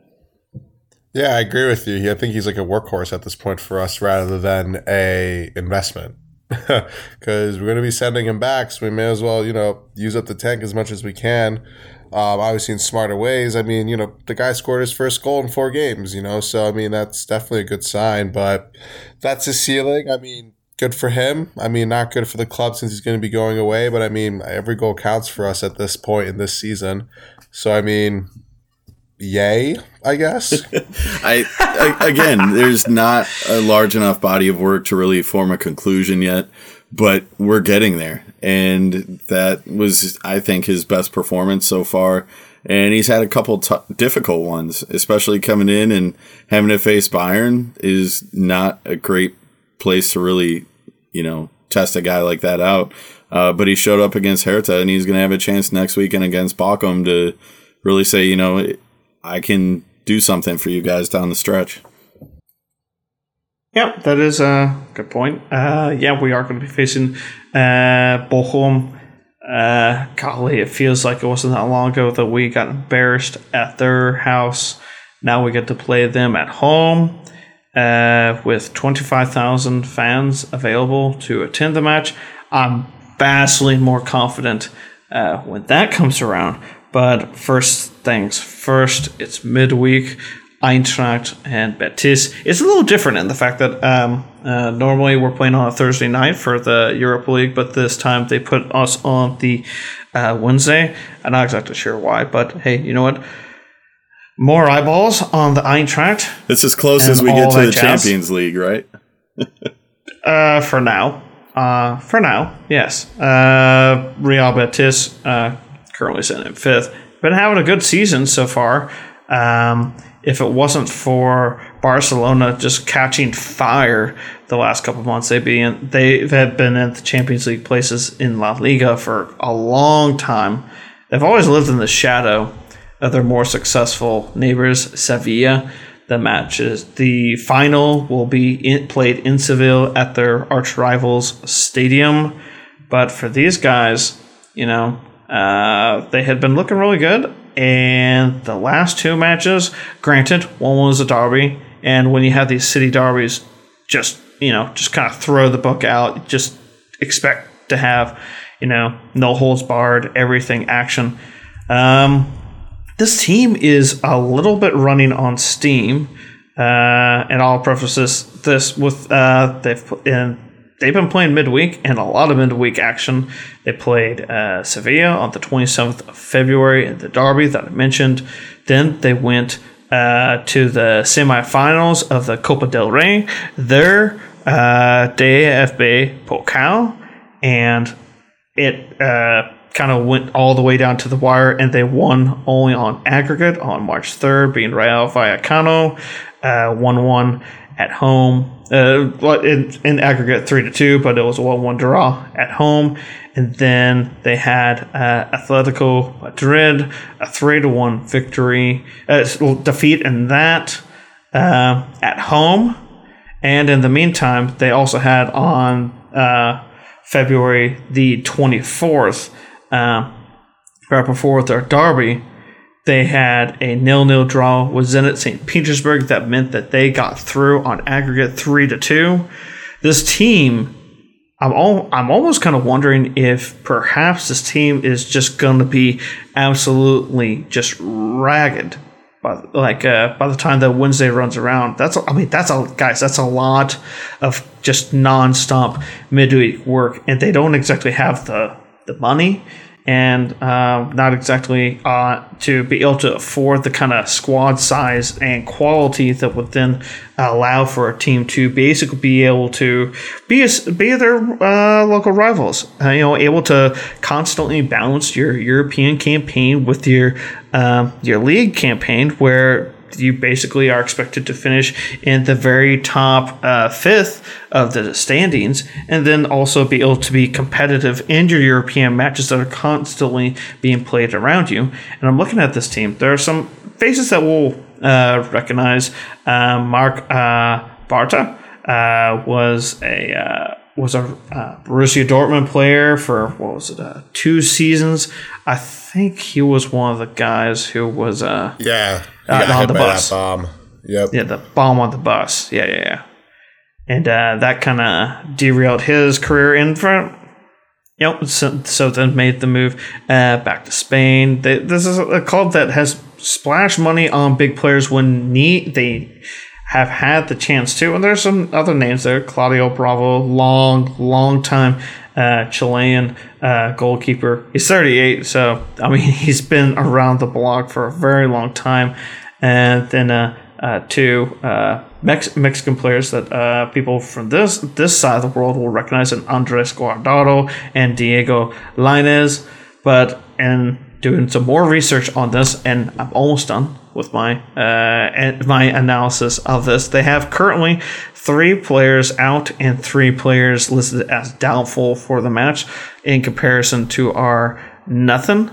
Yeah, I agree with you. I think he's like a workhorse at this point for us rather than a investment. Because we're going to be sending him back, so we may as well, you know, use up the tank as much as we can. Um, obviously, in smarter ways. I mean, you know, the guy scored his first goal in four games, you know, so I mean, that's definitely a good sign. But that's his ceiling. I mean, good for him. I mean, not good for the club since he's going to be going away, but I mean, every goal counts for us at this point in this season. So, I mean, yay, I guess. I, I, again, there's not a large enough body of work to really form a conclusion yet, but we're getting there, and that was, I think, his best performance so far. And he's had a couple t- difficult ones, especially coming in and having to face Bayern is not a great place to really, you know, test a guy like that out. Uh, but he showed up against Hertha, and he's going to have a chance next weekend against Bochum to really say, you know, I can do something for you guys down the stretch. Yep, that is a good point. Uh, yeah, we are going to be facing uh, Bochum. Uh, golly, it feels like it wasn't that long ago that we got embarrassed at their house. Now we get to play them at home uh, with 25,000 fans available to attend the match. I'm vastly more confident uh, when that comes around. But first things first, it's midweek. Eintracht and Betis. It's a little different in the fact that um, uh, normally we're playing on a Thursday night for the Europa League, but this time they put us on the uh, Wednesday. I'm not exactly sure why, but hey, you know what? More eyeballs on the Eintracht. It's as close as we get to the jazz. Champions League, right? Uh, for now. Uh, for now, yes. Uh, Real Betis uh, currently sitting in fifth. Been having a good season so far. Um, if it wasn't for Barcelona just catching fire the last couple of months, they'd be in, they have been in the Champions League places in La Liga for a long time. They've always lived in the shadow of their more successful neighbors, Sevilla. The matches, the final will be in, played in Seville at their arch rivals' stadium. But for these guys, you know, uh, they had been looking really good. And the last two matches, granted, one was a derby. And when you have these city derbies, just, you know, just kind of throw the book out. Just expect to have, you know, no holds barred, everything action. Um, this team is a little bit running on steam. Uh, and I'll preface this, this with uh, they've put in, they've been playing midweek and a lot of midweek action. They played uh, Sevilla on the 27th of February in the derby that I mentioned. Then they went uh, to the semifinals of the Copa del Rey. Their uh, DFB Pokal, and it uh, kind of went all the way down to the wire, and they won only on aggregate on March 3rd, being Real Vallecano, uh, 1 1 at home. Uh, in, in aggregate, 3 to 2, but it was a 1 1 draw at home. And then they had uh, Atletico Madrid, a 3 to 1 victory, uh, defeat in that uh, at home. And in the meantime, they also had on uh, February the 24th, um, right before their derby, they had a nil-nil draw with Zenit St. Petersburg that meant that they got through on aggregate three to two. This team, I'm all, I'm almost kind of wondering if perhaps this team is just going to be absolutely just ragged. By, like uh, by the time that Wednesday runs around, that's I mean that's a guys that's a lot of just nonstop midweek work, and they don't exactly have the the money and uh, not exactly uh, to be able to afford the kind of squad size and quality that would then allow for a team to basically be able to be a, be their uh, local rivals. Uh, you know, able to constantly balance your European campaign with your um, your league campaign, where you basically are expected to finish in the very top uh, fifth of the standings, and then also be able to be competitive in your European matches that are constantly being played around you. And I'm looking at this team. There are some faces that we'll uh, recognize. Uh, Marc uh, Bartra uh, was a uh, was a uh, Borussia Dortmund player for what was it, uh, two seasons. I think he was one of the guys who was uh yeah uh, on the bus. bomb. Yep. Yeah, the bomb on the bus. Yeah, yeah, yeah. And uh, that kind of derailed his career in front. Yep. So, so then made the move uh, back to Spain. They, this is a club that has splashed money on big players when need they have had the chance to. And there's some other names there. Claudio Bravo, long, long time uh, Chilean uh, goalkeeper. He's 38, so I mean he's been around the block for a very long time. And then uh, uh two uh, Mex- Mexican players that uh, people from this this side of the world will recognize: an Andres Guardado and Diego Lainez. But in doing some more research on this, and I'm almost done with my uh, my analysis of this. They have currently three players out and three players listed as doubtful for the match, in comparison to our nothing.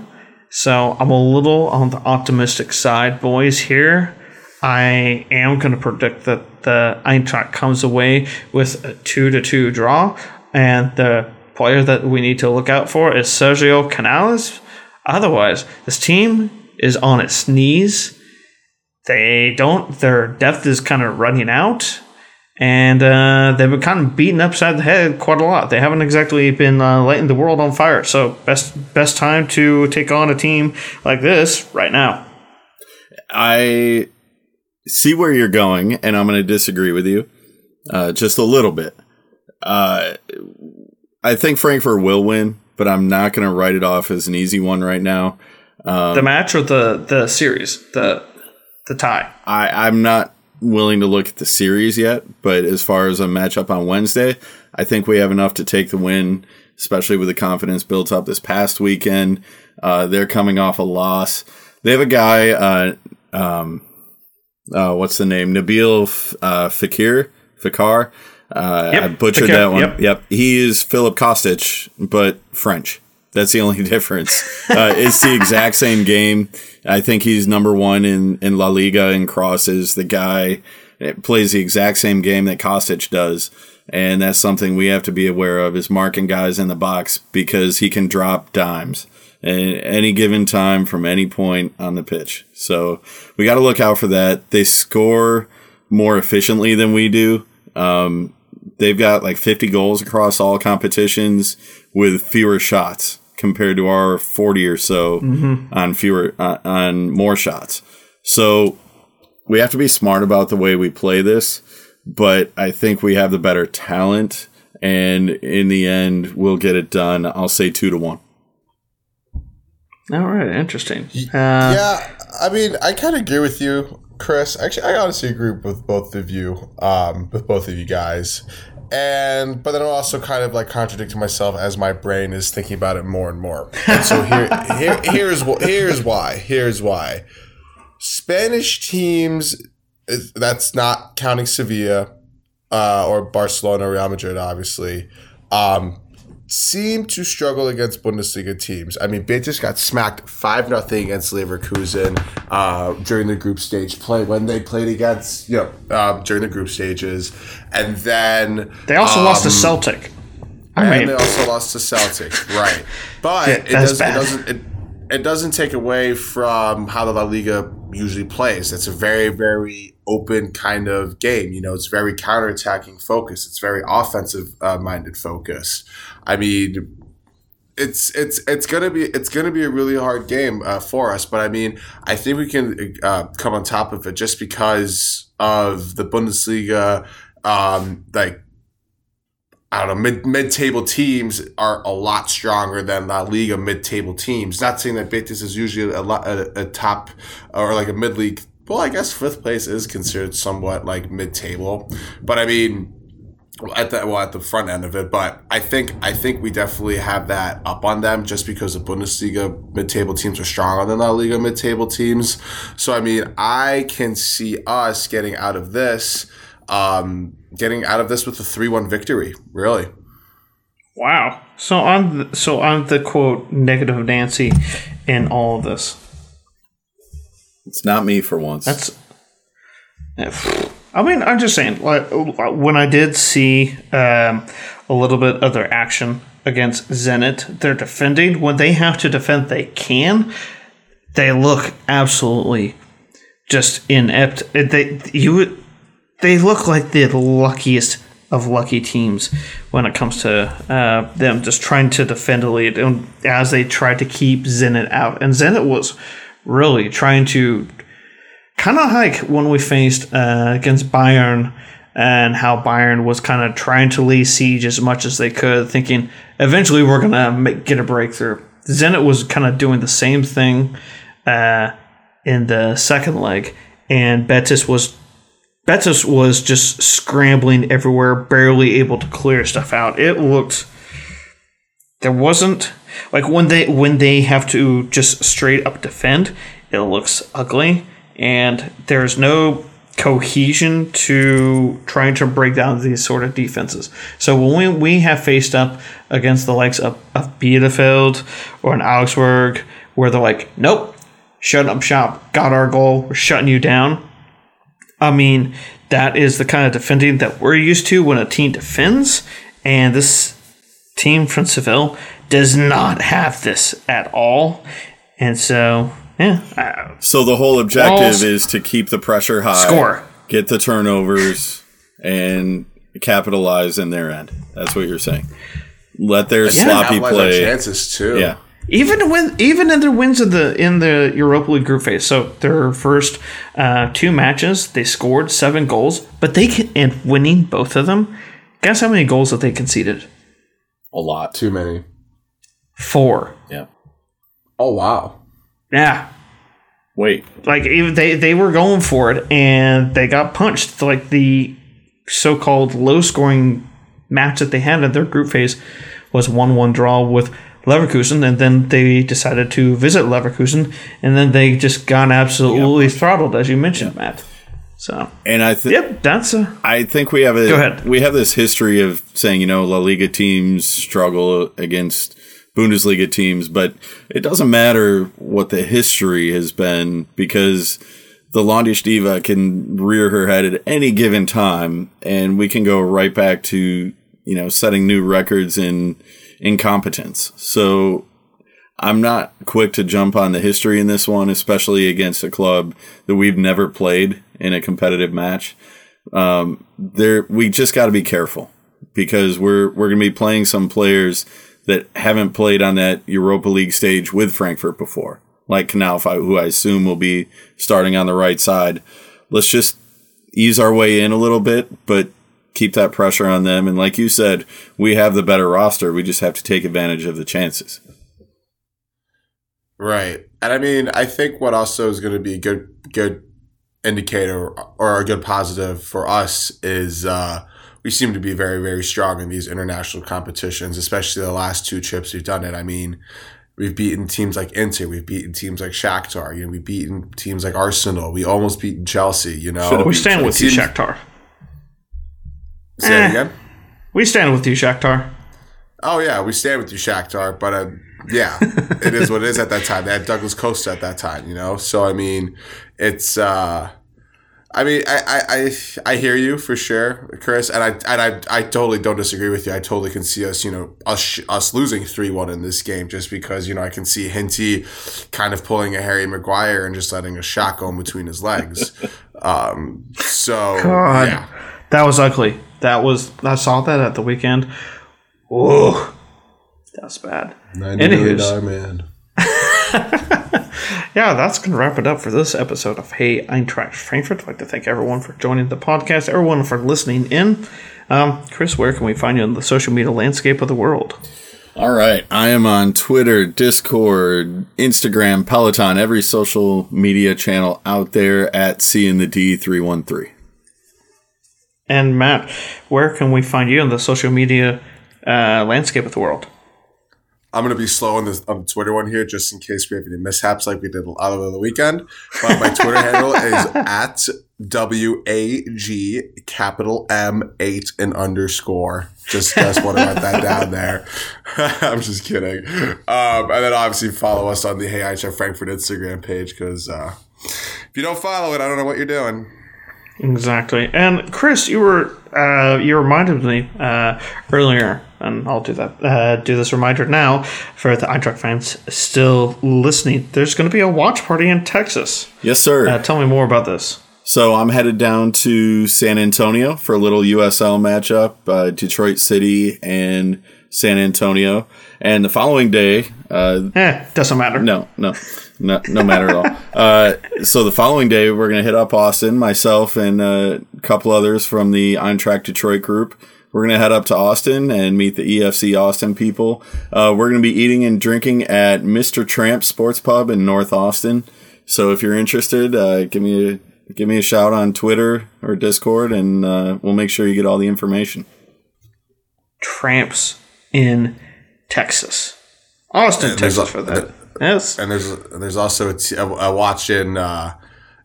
So I'm a little on the optimistic side, boys. Here, I am going to predict that the Eintracht comes away with a two to two draw, and the player that we need to look out for is Sergio Canales. Otherwise, this team is on its knees they don't. Their depth is kind of running out, and uh, they've been kind of beaten upside the head quite a lot. They haven't exactly been uh, lighting the world on fire. So best best time to take on a team like this right now. I see where you're going, and I'm going to disagree with you uh, just a little bit. Uh, I think Frankfurt will win, but I'm not going to write it off as an easy one right now. Um, the match or the the series, the the tie. I, I'm not willing to look at the series yet, but as far as a matchup on Wednesday, I think we have enough to take the win, especially with the confidence built up this past weekend. Uh, they're coming off a loss. They have a guy, uh, um, uh, what's the name? Nabil uh, Fakir, Fakar. Uh, Yep, I butchered Fakir, that one. yep. Yep. He is Philip Kostic, but French. That's the only difference. Uh, it's the exact same game. I think he's number one in, in La Liga and crosses. The guy that plays the exact same game that Kostic does. And that's something we have to be aware of is marking guys in the box because he can drop dimes at any given time from any point on the pitch. So we got to look out for that. They score more efficiently than we do. Um, they've got like 50 goals across all competitions with fewer shots compared to our 40 or so on fewer uh, on more shots. So we have to be smart about the way we play this, but I think we have the better talent and in the end we'll get it done. I'll say 2 to 1. All right, interesting. Uh, yeah, I mean, I kind of agree with you, Chris. Actually, I honestly agree with both of you, um, with both of you guys. And but then I'm also kind of like contradicting myself as my brain is thinking about it more and more. And so here, here here's here's why. Here's why. Spanish teams. That's not counting Sevilla uh, or Barcelona or Real Madrid, obviously, um, seem to struggle against Bundesliga teams. I mean, Betis got smacked 5 0 against Leverkusen uh, during the group stage play when they played against, you know, uh, during the group stages. And then. they also lost to um, Celtic. I and mean, they also lost to Celtic, right? But Yeah, it, does, it doesn't. It, it doesn't take away from how the La Liga usually plays. It's a very, very open kind of game. You know, it's very counterattacking focus. It's very offensive uh, minded focus. I mean, it's it's it's gonna be it's gonna be a really hard game uh, for us. But I mean, I think we can uh, come on top of it just because of the Bundesliga, um, like I don't know, mid mid table teams are a lot stronger than La Liga mid table teams. Not saying that Betis is usually a, lot, a, a top or like a mid league. Well, I guess fifth place is considered somewhat like mid table, but I mean at the well at the front end of it. But I think I think we definitely have that up on them just because the Bundesliga mid table teams are stronger than La Liga mid table teams. So I mean, I can see us getting out of this um, getting out of this with a three-one victory. Really, wow. So on the, so on the quote negative Nancy in all of this. It's not me for once. That's. I mean, I'm just saying. Like when I did see um, a little bit of their action against Zenit, they're defending. When they have to defend, they can. They look absolutely just inept. They you. They look like the luckiest of lucky teams when it comes to uh, them just trying to defend a lead, and as they tried to keep Zenit out, and Zenit was really trying to kind of like when we faced uh, against Bayern and how Bayern was kind of trying to lay siege as much as they could, thinking eventually we're gonna get a breakthrough. Zenit was kind of doing the same thing uh, in the second leg, and Betis was Betis was just scrambling everywhere, barely able to clear stuff out. It looked there wasn't like when they when they have to just straight up defend, it looks ugly and there's no cohesion to trying to break down these sort of defenses. So when we, we have faced up against the likes of, of Bielefeld or an Augsburg where they're like, nope, shut up shop, got our goal, we're shutting you down. I mean, that is the kind of defending that we're used to when a team defends, and this team from Seville does not have this at all. And so, yeah, uh, So the whole objective Walls- is to keep the pressure high, Score. get the turnovers, and capitalize in their end. That's what you're saying. Let their sloppy Capitalize our play. chances too. Yeah. even when even in their wins in the in the Europa League group phase. So their first uh, two matches, they scored seven goals, but they can, and winning both of them. Guess how many goals that they conceded? A lot. too many. Four. Yeah. Oh wow. Yeah. Wait, Like even they they were going for it and they got punched. Like the so-called low-scoring match that they had in their group phase was one-one draw with Leverkusen, and then they decided to visit Leverkusen, and then they just got absolutely throttled, as you mentioned, Matt. So, and I think yep, that's a I think we have a Go ahead. we have this history of saying you know La Liga teams struggle against Bundesliga teams, but it doesn't matter what the history has been because the Landesdiva can rear her head at any given time, and we can go right back to you know setting new records in incompetence. So I'm not quick to jump on the history in this one, especially against a club that we've never played in a competitive match. Um, there, we just got to be careful because we're we're going to be playing some players that haven't played on that Europa League stage with Frankfurt before, like Knauff, who I assume will be starting on the right side. Let's just ease our way in a little bit, but keep that pressure on them. And like you said, we have the better roster. We just have to take advantage of the chances. Right. And I mean, I think what also is going to be a good good indicator or a good positive for us is uh, we seem to be very very strong in these international competitions, especially the last two trips we've done it. I mean, we've beaten teams like Inter, we've beaten teams like Shakhtar, you know, we've beaten teams like Arsenal, we almost beaten Chelsea. You know, we stand with you, Teams- Shakhtar. Say Eh. it again. We stand with you, Shakhtar. Oh yeah, we stand with you, Shakhtar. But uh, yeah, it is what it is at that time. They had Douglas Costa at that time, you know. So I mean, it's. uh I mean, I, I, I, I hear you for sure, Chris, and I and I, I totally don't disagree with you. I totally can see us, you know, us us losing three one in this game just because you know I can see Hinty kind of pulling a Harry Maguire and just letting a shot go in between his legs. um, so God. yeah, That was ugly. That was I saw that at the weekend. Whoa. That's bad. Anywho's, man. yeah, that's going to wrap it up for this episode of Hey Eintracht Frankfurt. I'd like to thank everyone for joining the podcast, everyone for listening in. Um, Chris, where can we find you in the social media landscape of the world? All right. I am on Twitter, Discord, Instagram, Peloton, every social media channel out there at C in the D313. And Matt, where can we find you in the social media uh, landscape of the world? I'm gonna be slow on this on the Twitter one here, just in case we have any mishaps like we did a lot of the weekend. But my Twitter handle is at w a g capital M eight and underscore. Just just want to write that down there. I'm just kidding. Um, and then obviously follow us on the Hey I Frankfurt Instagram page because uh, if you don't follow it, I don't know what you're doing. Exactly. And Chris, you were uh, you reminded me uh, earlier, and I'll do that. Uh, do this reminder now for the Eintracht fans still listening. There's going to be a watch party in Texas. Yes, sir. Uh, tell me more about this. So I'm headed down to San Antonio for a little USL matchup, uh, Detroit City and San Antonio. And the following day, uh, Eh, doesn't matter. no, no, no, no matter at all. Uh, so the following day, we're going to hit up Austin, myself and uh, a couple others from the Eintracht Detroit group. We're going to head up to Austin and meet the EFC Austin people. Uh, we're going to be eating and drinking at Mr. Tramp Sports Pub in North Austin. So if you're interested, uh, give me a give me a shout on Twitter or Discord, and uh, we'll make sure you get all the information. Tramps in Texas, Austin, And Texas a- for that. Yes. And there's there's also a, t- a, a watch in uh,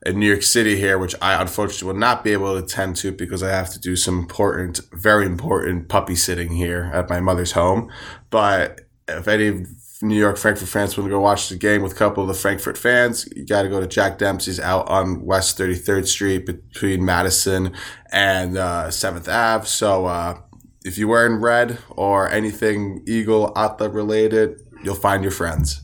in New York City here, which I unfortunately will not be able to attend to because I have to do some important, very important puppy sitting here at my mother's home. But if any New York Frankfurt fans want to go watch the game with a couple of the Frankfurt fans, you got to go to Jack Dempsey's out on West 33rd Street between Madison and uh, 7th Ave. So uh, if you're wearing red or anything Eagle outlet related, you'll find your friends.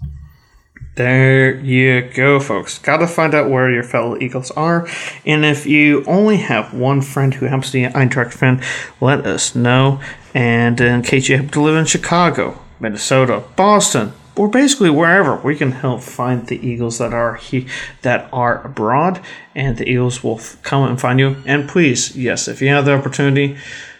There you go, folks. Got to find out where your fellow Eagles are. And if you only have one friend who happens to be an Eintracht fan, let us know. And in case you happen to live in Chicago, Minnesota, Boston, or basically wherever, we can help find the Eagles that are he- that are abroad, and the Eagles will f- come and find you. And please, yes, if you have the opportunity,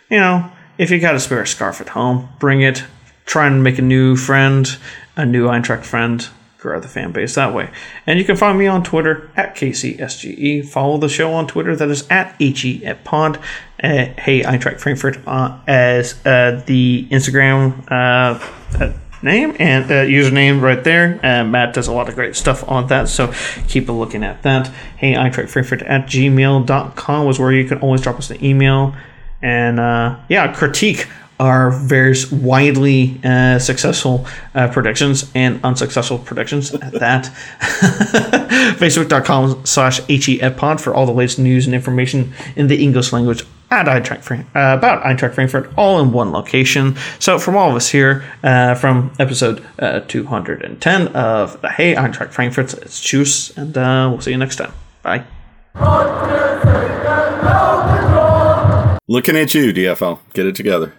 you know, if you got a spare scarf at home, bring it. Try and make a new friend, a new Eintracht friend grow the fan base that way. And you can find me on Twitter at KCSGE. Follow the show on Twitter that is at HE at Pod. Uh, hey, track Frankfurt uh, as uh, the Instagram uh, name and uh, username right there. Uh, Matt does a lot of great stuff on that, so keep a looking at that. Hey, I track Frankfurt at gmail.com was where you can always drop us an email and yeah, critique our various widely uh, successful uh, predictions and unsuccessful predictions at that. Facebook.com slash HEFPod for all the latest news and information in the English language at Eintracht Frank- uh, about Eintracht Frankfurt, all in one location. So, from all of us here, uh, from episode uh, 210 of the Hey Eintracht Frankfurt, it's Juice, and uh, we'll see you next time. Bye. Looking at you, DFL. Get it together.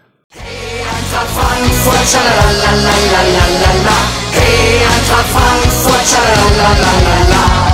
Frankfurt, la la la la. Hey, Eintracht Frankfurt, la